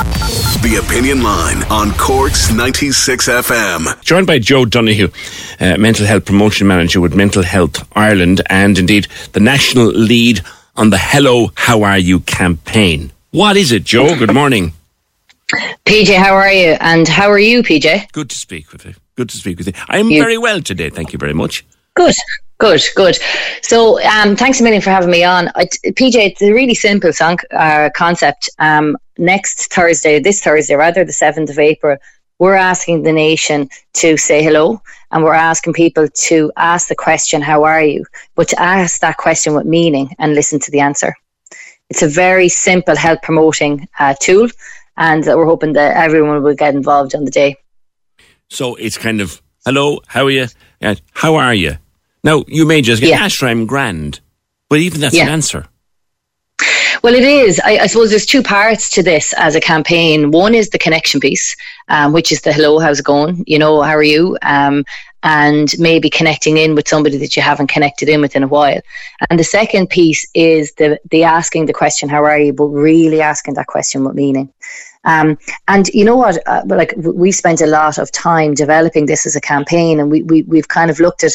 The Opinion Line on Corks 96 FM. Joined by Joe Donoghue, uh, Mental Health Promotion Manager with Mental Health Ireland and indeed the national lead on the Hello, How Are You campaign. What is it, Joe? Good morning. PJ, how are you? And how are you, PJ? Good to speak with you. Good to speak with you. I am you. very well today. Thank you very much. Good. Good, good. So, um, thanks a million for having me on. I, PJ, it's a really simple song, uh, concept. Um, next Thursday, this Thursday, rather, the 7th of April, we're asking the nation to say hello and we're asking people to ask the question, How are you? but to ask that question with meaning and listen to the answer. It's a very simple health promoting uh, tool and we're hoping that everyone will get involved on the day. So it's kind of, Hello, how are you? How are you? Now, you may just get, yeah. Asher, I'm grand. But even that's yeah. an answer. Well, it is. I, I, suppose there's two parts to this as a campaign. One is the connection piece, um, which is the hello, how's it going? You know, how are you? Um, and maybe connecting in with somebody that you haven't connected in with in a while. And the second piece is the the asking the question, how are you? But really asking that question with meaning. Um, and you know what? Uh, like we spent a lot of time developing this as a campaign, and we, we we've kind of looked at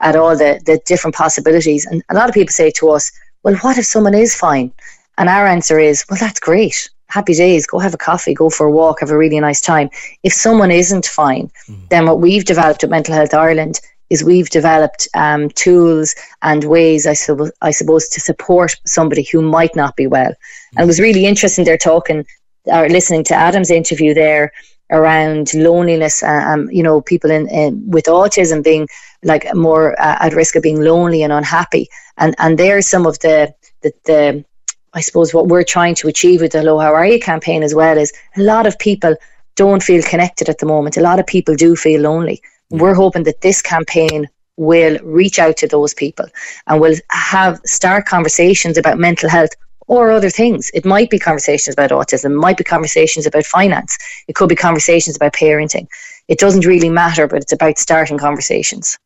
at all the, the different possibilities. And a lot of people say to us, well, what if someone is fine? And our answer is, well, that's great. Happy days. Go have a coffee, go for a walk, have a really nice time. If someone isn't fine, mm. then what we've developed at Mental Health Ireland is we've developed um, tools and ways, I, su- I suppose, to support somebody who might not be well. Mm. And it was really interesting. They're talking or listening to Adam's interview there around loneliness. Uh, um, you know, people in, in, with autism being like more uh, at risk of being lonely and unhappy. And and there's some of the, the the I suppose what we're trying to achieve with the Hello How Are You campaign as well is a lot of people don't feel connected at the moment. A lot of people do feel lonely. We're hoping that this campaign will reach out to those people and will have start conversations about mental health or other things. It might be conversations about autism, it might be conversations about finance, it could be conversations about parenting. It doesn't really matter, but it's about starting conversations.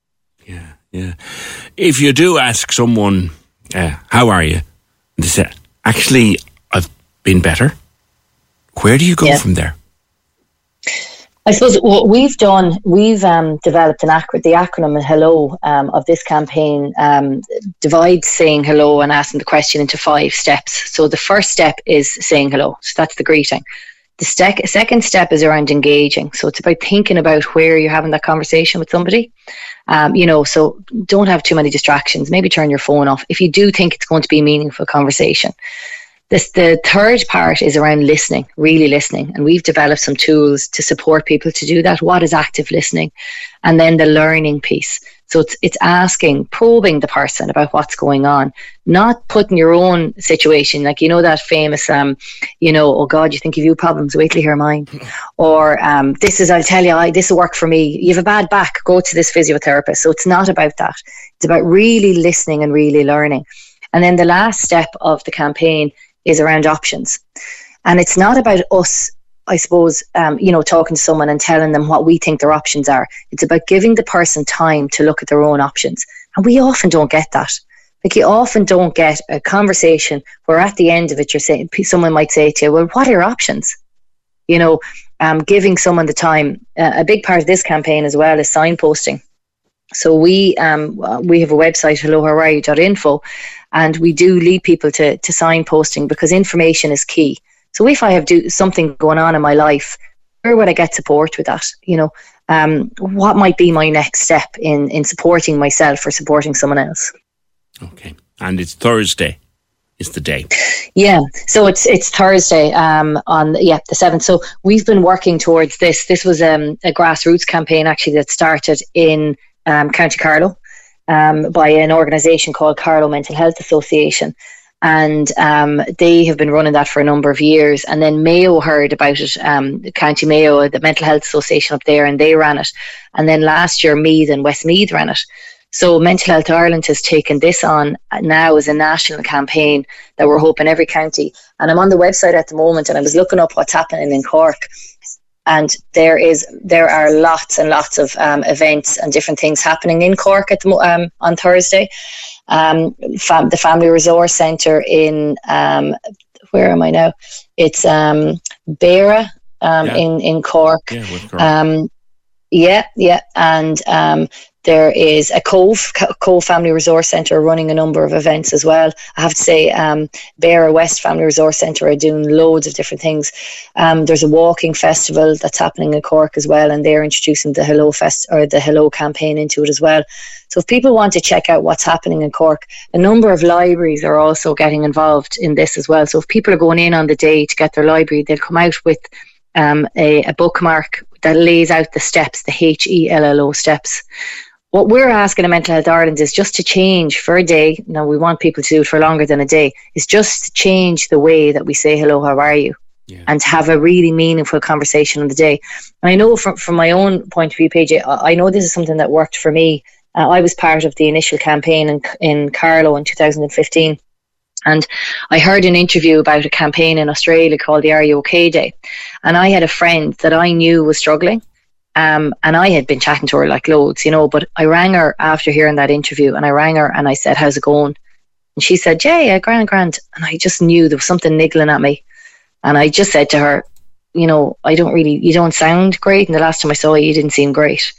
Yeah, yeah. If you do ask someone, uh, how are you? They say, actually, I've been better. Where do you go yeah. from there? I suppose what we've done, we've um, developed an ac- the acronym HELLO um, of this campaign um, divides saying hello and asking the question into five steps. So the first step is saying hello. So that's the greeting. The sec- second step is around engaging. So it's about thinking about where you're having that conversation with somebody. Um, you know, so don't have too many distractions. Maybe turn your phone off if you do think it's going to be a meaningful conversation. This, the third part is around listening, really listening. And we've developed some tools to support people to do that. What is active listening? And then the learning piece. So it's, it's asking, probing the person about what's going on, not putting your own situation, like, you know, that famous, um, you know, oh God, you think of you problems, wait till you hear mine. or um, this is, I'll tell you, I, this will work for me. You have a bad back, go to this physiotherapist. So it's not about that. It's about really listening and really learning. And then the last step of the campaign is around options. And it's not about us, I suppose, um, you know, talking to someone and telling them what we think their options are. It's about giving the person time to look at their own options. And we often don't get that. Like you often don't get a conversation where at the end of it, you're saying, someone might say to you, well, what are your options? You know, um, giving someone the time. Uh, a big part of this campaign as well is signposting. So we um, we have a website, hellohowareyou.info, and we do lead people to, to signposting because information is key. So if I have do something going on in my life, where would I get support with that? You know, um, what might be my next step in, in supporting myself or supporting someone else? Okay. And it's Thursday is the day. Yeah, so it's it's Thursday um, on yeah the seventh. So we've been working towards this. This was um, a grassroots campaign actually that started in um, County Carlow um, by an organisation called Carlow Mental Health Association. And um, they have been running that for a number of years. And then Mayo heard about it, um, County Mayo, the Mental Health Association up there, and they ran it. And then last year, Meath and Westmeath ran it. So Mental Health Ireland has taken this on now as a national campaign that we're hoping every county. And I'm on the website at the moment, and I was looking up what's happening in Cork and there is there are lots and lots of um, events and different things happening in Cork at the, um, on Thursday. Um, fam- the Family Resource Centre in um, where am I now? It's um, Beara um, yeah. in in Cork. Yeah, Cork. Um, yeah, yeah, and um, there is a Cobh, Cobh Family Resource Centre running a number of events as well. I have to say, um, Beara West Family Resource Centre are doing loads of different things. Um, there's a walking festival that's happening in Cork as well, and they're introducing the Hello Fest or the Hello campaign into it as well. So if people want to check out what's happening in Cork, a number of libraries are also getting involved in this as well. So if people are going in on the day to get their library, they'll come out with um, a, a bookmark that lays out the steps, the H E L L O steps what we're asking in Mental Health Ireland is just to change for a day. Now, we want people to do it for longer than a day, is just to change the way that we say, hello, how are you? Yeah. And have a really meaningful conversation on the day. And I know from, from my own point of view, PJ, I know this is something that worked for me. Uh, I was part of the initial campaign in, in Carlow in 2015. And I heard an interview about a campaign in Australia called the Are You OK Day. And I had a friend that I knew was struggling um, and I had been chatting to her like loads, you know, but I rang her after hearing that interview and I rang her and I said, How's it going? And she said, Yeah, yeah, grand, grand. And I just knew there was something niggling at me. And I just said to her, You know, I don't really, you don't sound great. And the last time I saw you, you didn't seem great.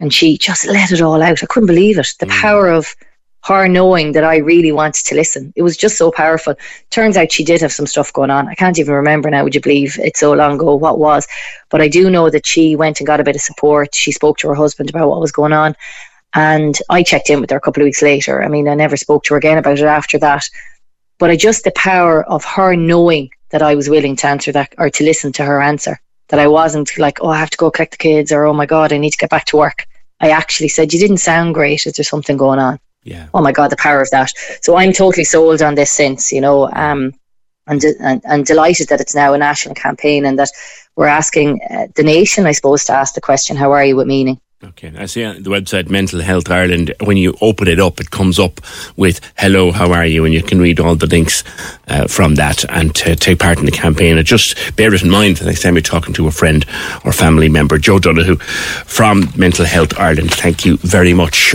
And she just let it all out. I couldn't believe it. The mm. power of her knowing that I really wanted to listen. It was just so powerful. Turns out she did have some stuff going on. I can't even remember now, would you believe it's so long ago what was. But I do know that she went and got a bit of support. She spoke to her husband about what was going on. And I checked in with her a couple of weeks later. I mean, I never spoke to her again about it after that. But I just the power of her knowing that I was willing to answer that or to listen to her answer. That I wasn't like, oh, I have to go collect the kids or oh my God, I need to get back to work. I actually said, you didn't sound great. Is there something going on? Yeah. Oh my God, the power of that. So I'm totally sold on this since, you know, um, and, and, and delighted that it's now a national campaign and that we're asking uh, the nation, I suppose, to ask the question, how are you with meaning? Okay, I see on the website Mental Health Ireland. When you open it up, it comes up with "Hello, how are you?" and you can read all the links uh, from that and to take part in the campaign. And just bear it in mind the next time you're talking to a friend or family member. Joe Donoghue from Mental Health Ireland. Thank you very much.